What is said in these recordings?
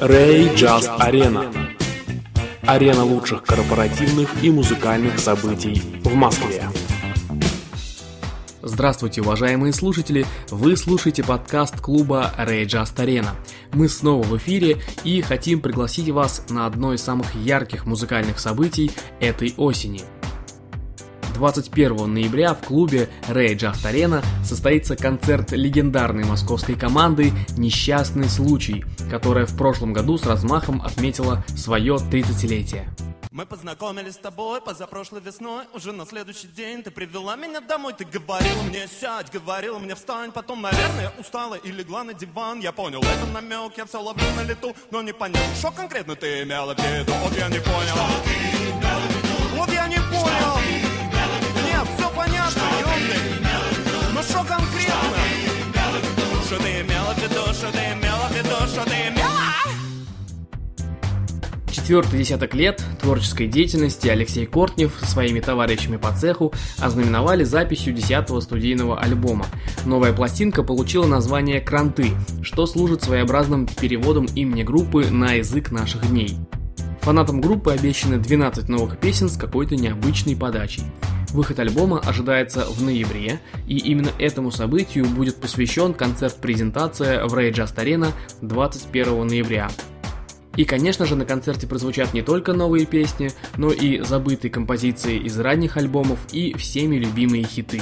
Ray Just Arena. Арена лучших корпоративных и музыкальных событий в Москве. Здравствуйте, уважаемые слушатели! Вы слушаете подкаст клуба Ray Just Arena. Мы снова в эфире и хотим пригласить вас на одно из самых ярких музыкальных событий этой осени – 21 ноября в клубе Ray Just Arena состоится концерт легендарной московской команды «Несчастный случай», которая в прошлом году с размахом отметила свое 30-летие. Мы познакомились с тобой позапрошлой весной. Уже на следующий день ты привела меня домой. Ты говорила мне сядь, говорила мне встань Потом, наверное, устала и легла на диван. Я понял, это намек, я все ловлю на лету. Но не понял, что конкретно ты имела в виду. Вот я не понял. Вот Четвертый десяток лет творческой деятельности Алексей Кортнев со своими товарищами по цеху ознаменовали записью десятого студийного альбома. Новая пластинка получила название «Кранты», что служит своеобразным переводом имени группы на язык наших дней. Фанатам группы обещаны 12 новых песен с какой-то необычной подачей. Выход альбома ожидается в ноябре, и именно этому событию будет посвящен концерт-презентация в Just Arena 21 ноября. И, конечно же, на концерте прозвучат не только новые песни, но и забытые композиции из ранних альбомов и всеми любимые хиты.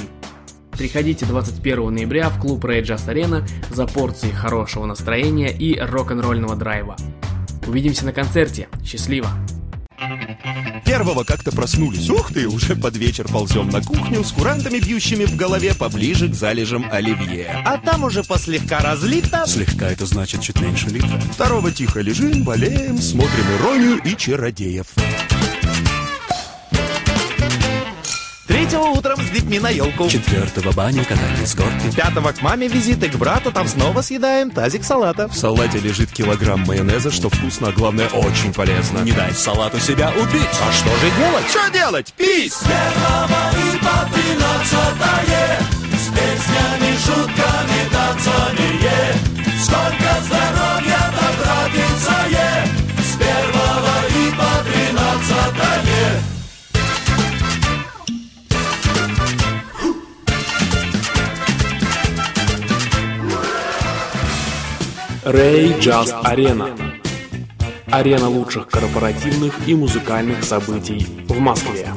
Приходите 21 ноября в клуб Rage Just Arena за порцией хорошего настроения и рок-н-ролльного драйва. Увидимся на концерте. Счастливо! Первого как-то проснулись. Ух ты, уже под вечер ползем на кухню с курантами бьющими в голове поближе к залежам оливье. А там уже послегка разлито. Слегка это значит чуть меньше литра. Второго тихо лежим, болеем, смотрим иронию и чародеев. Третьего утром с детьми на елку. Четвертого баню, катание с горки. Пятого к маме визиты, к брату, там снова съедаем тазик салата. В салате лежит килограмм майонеза, что вкусно, а главное очень полезно. Не дай салату себя убить. А что же делать? Что делать? Пись! С первого и по тринадцатое С песнями, Ray Just Arena. Арена лучших корпоративных и музыкальных событий в Москве.